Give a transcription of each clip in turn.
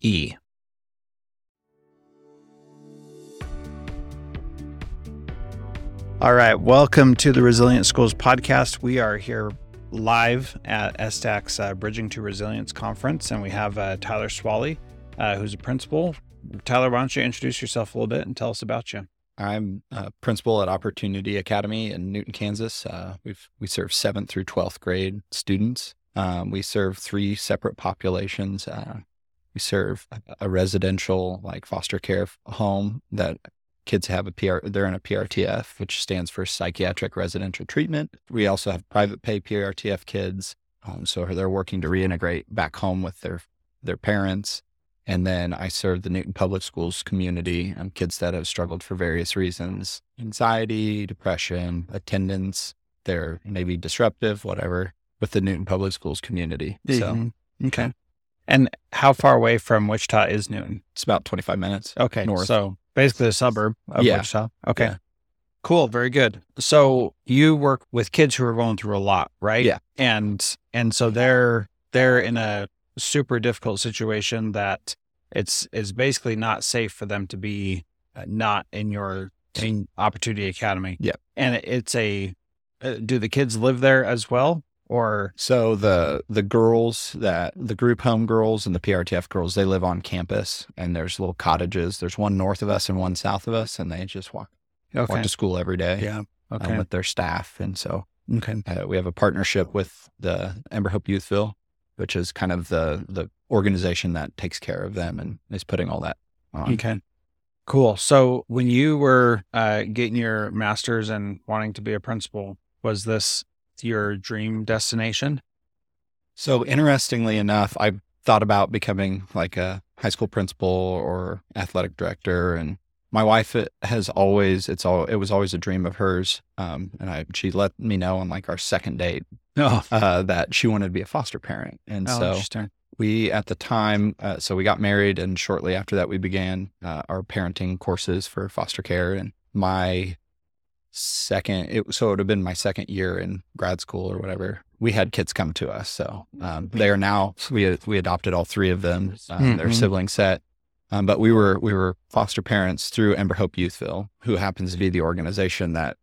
E. All right, welcome to the Resilient Schools podcast. We are here live at STAC's uh, Bridging to Resilience conference, and we have uh, Tyler Swalley, uh, who's a principal. Tyler, why don't you introduce yourself a little bit and tell us about you? I'm a principal at Opportunity Academy in Newton, Kansas. Uh, we've we serve seventh through twelfth grade students. Um, we serve three separate populations. We serve a residential like foster care home that kids have a PR, they're in a PRTF, which stands for psychiatric residential treatment. We also have private pay PRTF kids. Um, so they're working to reintegrate back home with their, their parents. And then I serve the Newton Public Schools community, um, kids that have struggled for various reasons anxiety, depression, attendance. They're maybe disruptive, whatever, with the Newton Public Schools community. Mm-hmm. So, okay. And how far away from Wichita is Newton? It's about 25 minutes. Okay. North. So basically a suburb of Yeah. Wichita. Okay. Yeah. Cool. Very good. So you work with kids who are going through a lot, right? Yeah. And and so they're they're in a super difficult situation that it's it's basically not safe for them to be uh, not in your in opportunity academy. Yeah. And it's a uh, do the kids live there as well or So the the girls that the group home girls and the PRTF girls, they live on campus and there's little cottages. There's one north of us and one south of us, and they just walk okay. walk to school every day yeah. um, with their staff. And so okay. uh, we have a partnership with the Ember Hope Youthville, which is kind of the the organization that takes care of them and is putting all that on. Okay. Cool. So when you were uh, getting your master's and wanting to be a principal, was this your dream destination? So interestingly enough, I thought about becoming like a high school principal or athletic director, and my wife has always it's all it was always a dream of hers. Um, and I she let me know on like our second date Oh, uh, that she wanted to be a foster parent, and so we at the time uh, so we got married, and shortly after that we began uh, our parenting courses for foster care, and my second it so it would have been my second year in grad school or whatever we had kids come to us so um, they are now we we adopted all three of them um, their Mhm. sibling set um, but we were we were foster parents through Ember Hope Youthville who happens to be the organization that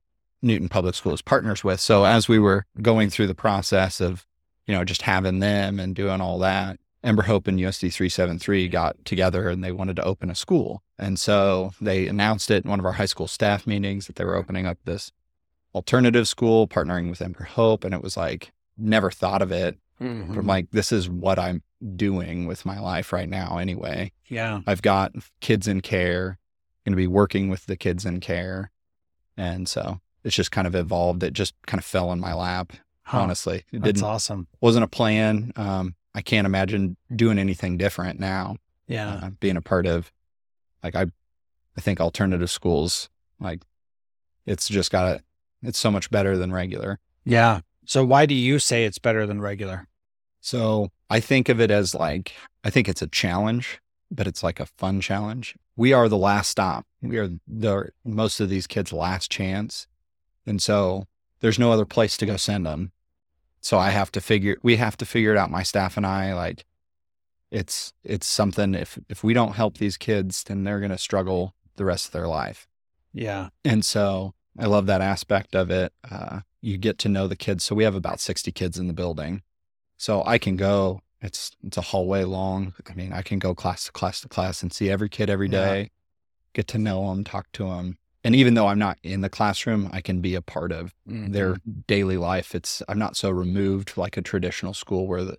Newton Public Schools partners with so as we were going through the process of you know just having them and doing all that Ember Hope and USD 373 got together and they wanted to open a school. And so they announced it in one of our high school staff meetings that they were opening up this alternative school, partnering with Ember Hope. And it was like, never thought of it. But Mhm. I'm like, this is what I'm doing with my life right now anyway. yeah. I've got kids in care, going to be working with the kids in care. And so it's just kind of evolved. It just kind of fell in my lap, Huh. honestly. It That's didn't, awesome. wasn't a plan. Um, I can't imagine doing anything different now. Yeah. Uh, being a part of, like I, I think alternative schools, like it's just got it's so much better than regular. yeah. So why do you say it's better than regular? So I think of it as like I think it's a challenge. but it's like a fun challenge. We are the last stop. We are the most of these kids' last chance. And so there's no other place to go send them. So I have to figure we have to figure it out, my staff and I, like it's it's something if if we don't help these kids, then they're gonna struggle the rest of their life. Yeah. And so I love that aspect of it. Uh, you get to know the kids. So we have about 60 kids in the building. So I can go, it's it's a hallway long. I mean, I can go class to class to class and see every kid every day, yeah. get to know them, talk to them. And even though I'm not in the classroom, I can be a part of mm-hmm. their daily life. It's I'm not so removed like a traditional school where the,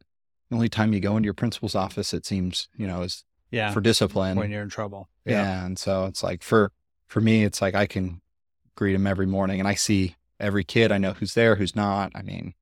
only time you go into your principal's office, it seems, you know, is yeah for discipline when you're in trouble. Yeah. yeah. And so it's like for for me, it's like I can greet them every morning and I see every kid. I know who's there, who's not. I mean,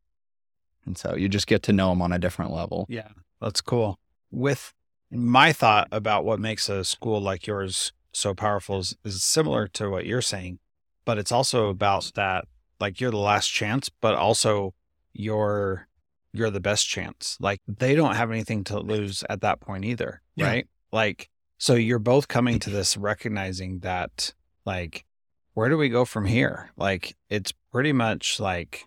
and so you just get to know them on a different level. Yeah, that's cool. With my thought about what makes a school like yours so powerful is, is similar to what you're saying, but it's also about that like you're the last chance, but also you're you're the best chance. Like they don't have anything to lose at that point either, yeah. right? Like so you're both coming to this recognizing that like where do we go from here? Like it's pretty much like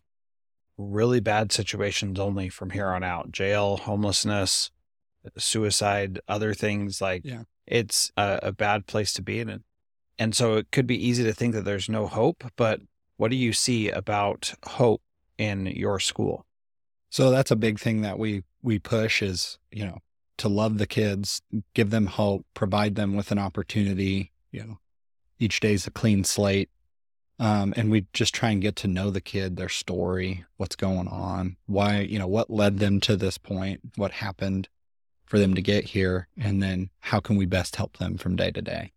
really bad situations only from here on out. Jail, homelessness, suicide, other things like yeah. It's a, a bad place to be in. And so it could be easy to think that there's no hope, but what do you see about hope in your school? So that's a big thing that we we push is, you know, to love the kids, give them hope, provide them with an opportunity, you know, each day is a clean slate. Um, and we just try and get to know the kid, their story, what's going on, why, you know, what led them to this point, what happened for them to get here, and then how can we best help them from day to day.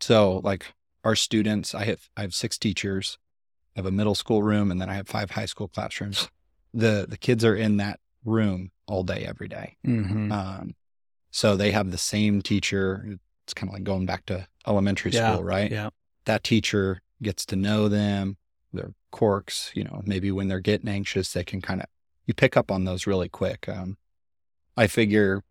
So, like our students, I have I have six teachers, I have a middle school room, and then I have five high school classrooms. The the kids are in that room all day, every day. Mm-hmm. Um, so they have the same teacher it's kind of like going back to elementary yeah, school, right? Yeah. That teacher gets to know them, their quirks, you know, maybe when they're getting anxious, they can kind of, you pick up on those really quick. Um, I figure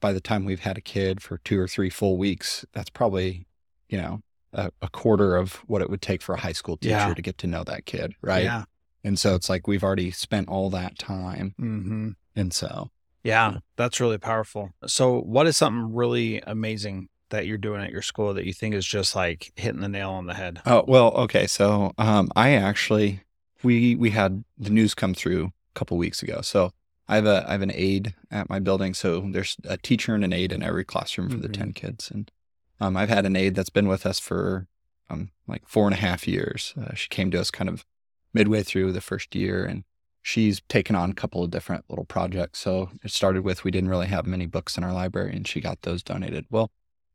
by the time we've had a kid for two or three full weeks, that's probably, you know, a, a quarter of what it would take for a high school teacher yeah. to get to know that kid, right? Yeah. And so it's like we've already spent all that time. Mm-hmm. And so, yeah, that's really powerful. So, what is something really amazing that you're doing at your school that you think is just like hitting the nail on the head? Oh, well, okay. So, um, I actually, we, we had the news come through a couple weeks ago. So I have a, I have an aide at my building. So there's a teacher and an aide in every classroom for mm-hmm. the 10 kids. And, um, I've had an aide that's been with us for, um, like four and a half years. Uh, she came to us kind of midway through the first year and she's taken on a couple of different little projects. So it started with we didn't really have many books in our library and she got those donated. Well,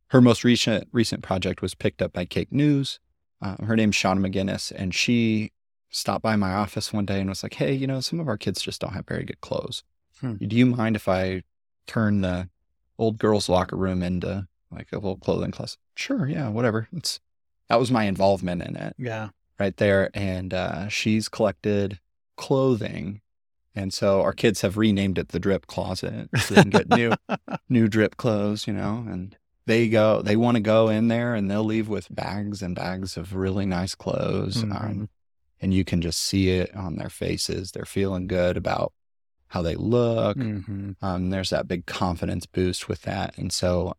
her most recent recent project was picked up by KAKE News. Uh, her name's Shauna McGinnis, and she stopped by my office one day and was like, "Hey, you know, some of our kids just don't have very good clothes. Hmm. Do you mind if I turn the old girls' locker room into like a little clothing closet? Sure, yeah, whatever. It's that was my involvement in it. Yeah, right there. And uh, she's collected clothing and so our kids have renamed it the drip closet so they can get new new drip clothes, you know, and they go they want to go in there and they'll leave with bags and bags of really nice clothes mm-hmm. um, and you can just see it on their faces they're feeling good about how they look mm-hmm. um, there's that big confidence boost with that and so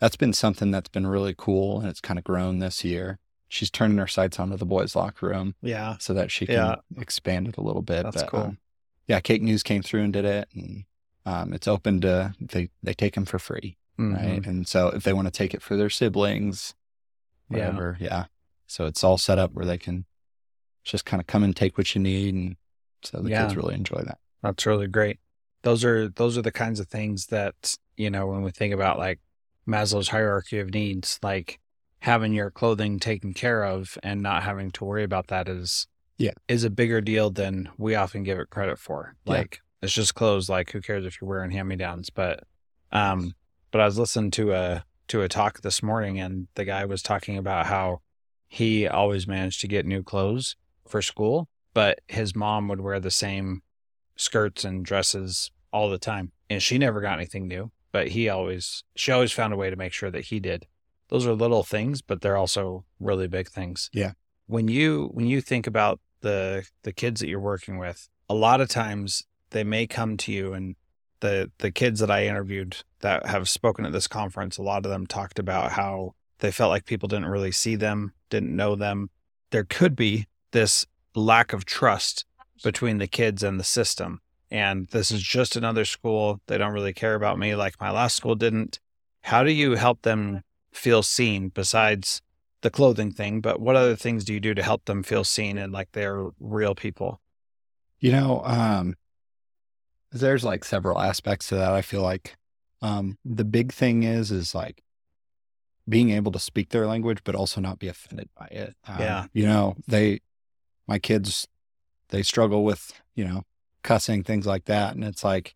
that's been something that's been really cool and it's kind of grown this year she's turning her sights onto the boys locker room yeah so that she can yeah. expand it a little bit that's but, cool um, yeah KAKE news came through and did it and um, it's open to they they take them for free mm-hmm. right? And so if they want to take it for their siblings, whatever, yeah. yeah. So it's all set up where they can just kind of come and take what you need, and so the yeah. kids really enjoy that. That's really great. Those are those are the kinds of things that you know when we think about like Maslow's hierarchy of needs, like having your clothing taken care of and not having to worry about that is yeah is a bigger deal than we often give it credit for. Like yeah. it's just clothes. Like who cares if you're wearing hand me downs? But um, but I was listening to a to a talk this morning, and the guy was talking about how he always managed to get new clothes for school, but his mom would wear the same skirts and dresses all the time, and she never got anything new. but he always she always found a way to make sure that he did. Those are little things, but they're also really big things. Yeah. When you when you think about the the kids that you're working with, a lot of times they may come to you and the the kids that I interviewed that have spoken at this conference, a lot of them talked about how they felt like people didn't really see them, didn't know them. There could be this lack of trust between the kids and the system. And this is just another school. They don't really care about me like my last school didn't. How do you help them feel seen besides the clothing thing? But what other things do you do to help them feel seen and like they're real people? You know, um, there's like several aspects to that. I feel like um, the big thing is is like being able to speak their language, but also not be offended by it. Um, yeah, you know, they my kids they struggle with you know cussing things like that, and it's like,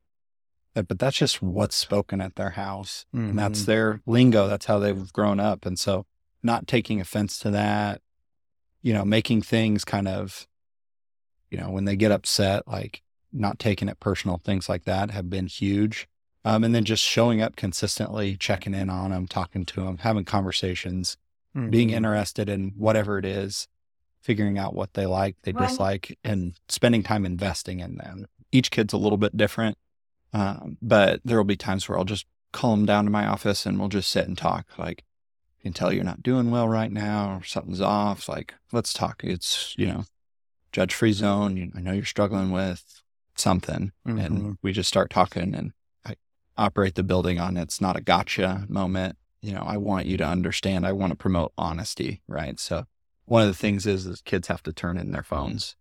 but that's just what's spoken at their house, mm-hmm. and that's mm-hmm. their lingo. That's how they've grown up, and so not taking offense to that, you know, making things kind of, you know, when they get upset, like not taking it personal, things like that have been huge. Um, and then just showing up consistently, checking in on them, talking to them, having conversations, mm-hmm. being interested in whatever it is, figuring out what they like, they dislike, and spending time investing in them. Each kid's a little bit different, um, but there will be times where I'll just call them down to my office and we'll just sit and talk. Like, I can tell you're not doing well right now, or something's off. Like, let's talk. It's, you know, judge free zone. I know you're struggling with something mm-hmm. and we just start talking and I operate the building on it's not a gotcha moment. You know, I want you to understand. I want to promote honesty, right? So one of the things is, is kids have to turn in their phones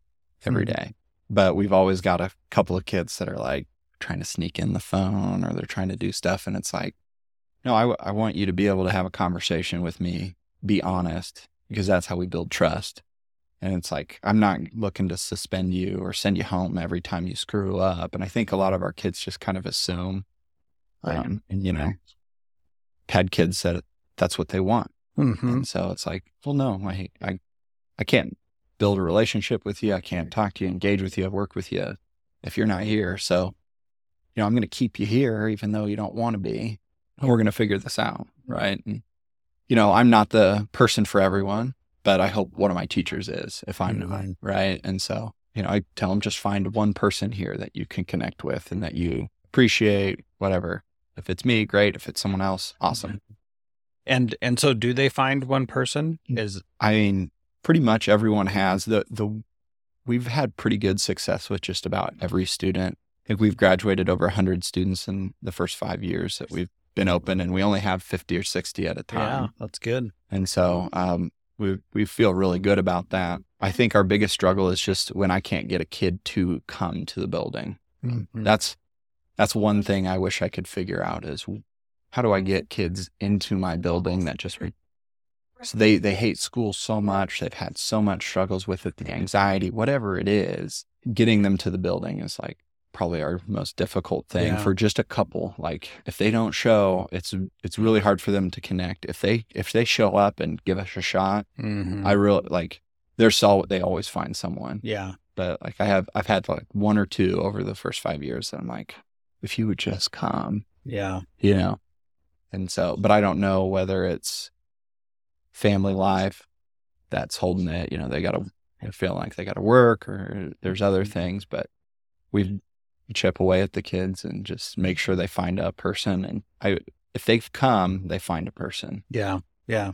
every mm-hmm. But we've always got a couple of kids that are like trying to sneak in the phone or they're trying to do stuff. And it's like, no, I, I want you to be able to have a conversation with me, be honest, because that's how we build trust. And it's like, I'm not looking to suspend you or send you home every time you screw up. And I think a lot of our kids just kind of assume, um, and you know, had kids that that's what they want. Mm-hmm. And so it's like, well, no, I, I, I can't build a relationship with you. I can't talk to you, engage with you, work with you if you're not here. So, you know, I'm going to keep you here even though you don't want to be. And we're going to figure this out. Right. And, you know, I'm not the person for everyone but I hope one of my teachers is if I'm mm-hmm. not, right? And so, you know, I tell them just find one person here that you can connect with and that you appreciate, whatever. If it's me, great. If it's someone else, awesome. And and so do they find one person? Mm. Is I mean, pretty much everyone has. The the we've had pretty good success with just about every student. I think we've graduated over 100 students in the first 5 years that we've been open and we only have 50 or 60 at a time. Yeah, that's good. And so um, we we feel really good about that. I think our biggest struggle is just when I can't get a kid to come to the building. Mm-hmm. That's that's one thing I wish I could figure out is how do I get kids into my building that just so they they hate school so much, they've had so much struggles with it, the anxiety, whatever it is, getting them to the building is like probably our most difficult thing yeah. for just a couple like if they don't show it's it's really hard for them to connect if they if they show up and give us a shot mm-hmm. i really like they're solid they always find someone yeah. but like i have i've had like one or two over the first five years that i'm like if you would just come yeah. you know and so but i don't know whether it's family life that's holding it you know they gotta feel like they gotta work or there's other mm-hmm. things but we've chip away at the kids and just make sure they find a person. And I, if they've come, they find a person. Yeah. Yeah.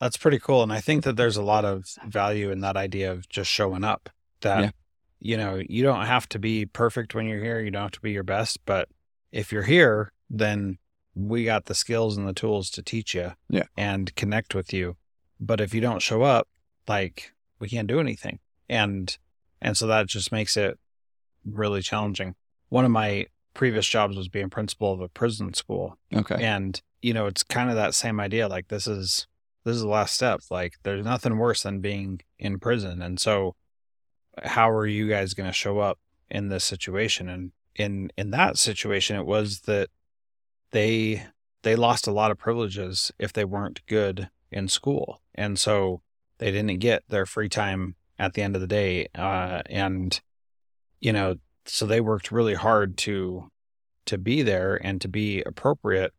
That's pretty cool. And I think that there's a lot of value in that idea of just showing up that, yeah. you know, you don't have to be perfect when you're here. You don't have to be your best, but if you're here, then we got the skills and the tools to teach you yeah. and connect with you. But if you don't show up, like we can't do anything. And, and so that just makes it really challenging one of my previous jobs was being principal of a prison school. Okay. And, you know, it's kind of that same idea. Like this is this is the last step. Like there's nothing worse than being in prison. And so how are you guys gonna show up in this situation? And in in that situation it was that they they lost a lot of privileges if they weren't good in school. And so they didn't get their free time at the end of the day. Uh, and, you know, so they worked really hard to to be there and to be appropriate,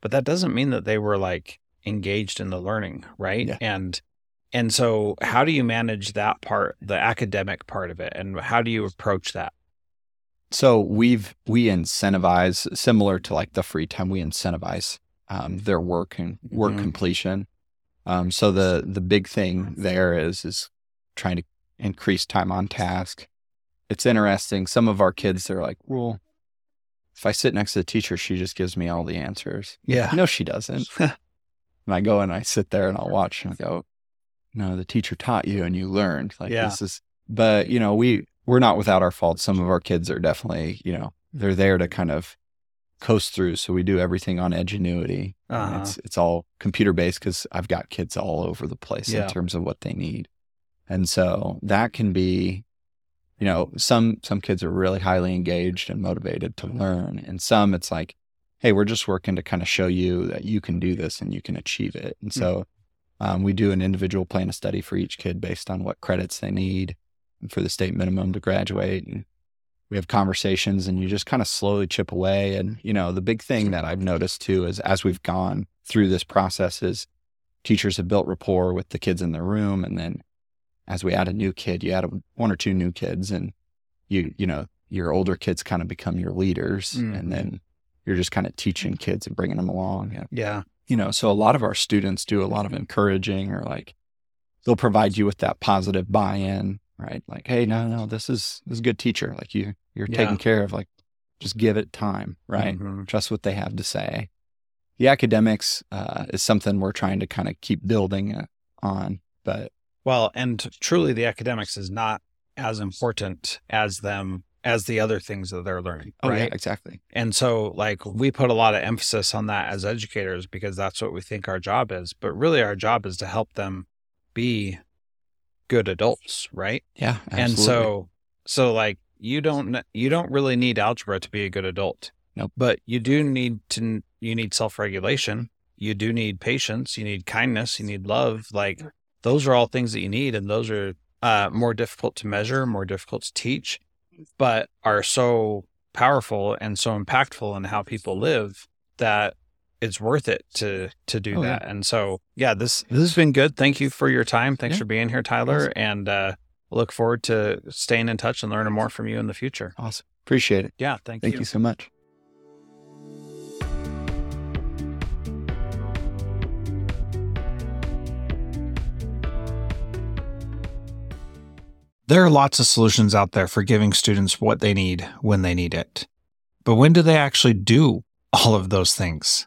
but that doesn't mean that they were like engaged in the learning, right? Yeah. And and so how do you manage that part, the academic part of it, and how do you approach that? So we've we incentivize similar to like the free time. We incentivize um, their work and work Mhm. completion. Um, so the the big thing there is is trying to increase time on task. It's interesting. Some of our kids they're like, well, if I sit next to the teacher, she just gives me all the answers. Yeah. No, she doesn't. and I go and I sit there and I'll watch and I go, no, the teacher taught you and you learned. Like Yeah. this is, but you know, we we're not without our faults. Some of our kids are definitely, you know, they're there to kind of coast through. So we do everything on Edgenuity. Uh-huh. It's it's all computer based because I've got kids all over the place Yeah. in terms of what they need, and so that can be, you know, some some kids are really highly engaged and motivated to learn, and some it's like, hey, we're just working to kind of show you that you can do this and you can achieve it, and so. Um, we do an individual plan of study for each kid based on what credits they need for the state minimum to graduate. And we have conversations and you just kind of slowly chip away. And, you know, the big thing that I've noticed too is as we've gone through this process is teachers have built rapport with the kids in their room. And then as we add a new kid, you add a, one or two new kids and you, you know, your older kids kind of become your leaders. Mhm. And then you're just kind of teaching kids and bringing them along. And Yeah. you know so a lot of our students do a lot of encouraging or like they'll provide you with that positive buy-in right like hey no no this is this is a good teacher like you you're Yeah. taken care of like just give it time right Mhm. trust what they have to say the academics uh, is something we're trying to kind of keep building uh, on but Well, and truly the academics is not as important as them as the other things that they're learning. oh right. yeah exactly And so, like, we put a lot of emphasis on that as educators because that's what we think our job is. But really, our job is to help them be good adults, right? yeah And so, so like, you don't you don't really need algebra to be a good adult. Nope. But you do need to you need self regulation. You do need patience. You need kindness. You need love. Like those are all things that you need, and those are uh, more difficult to measure, more difficult to teach, but are so powerful and so impactful in how people live that it's worth it to to do Oh, yeah. that. And so, yeah, this this has been good. Thank you for your time. Thanks Yeah. for being here, Tyler, Awesome. and uh, look forward to staying in touch and learning more from you in the future. awesome appreciate it Yeah, thank, you. thank you so much There are lots of solutions out there for giving students what they need when they need it. But when do they actually do all of those things?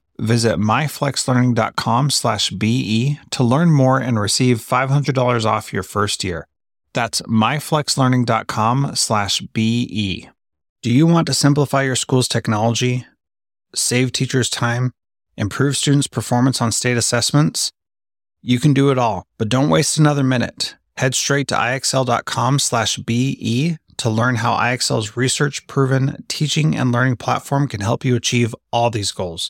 Visit myflexlearning.com slash BE to learn more and receive $500 off your first year. That's myflexlearning.com slash BE. Do you want to simplify your school's technology, save teachers time, improve students' performance on state assessments? You can do it all, but don't waste another minute. Head straight to ixl.com slash BE to learn how IXL's research-proven teaching and learning platform can help you achieve all these goals.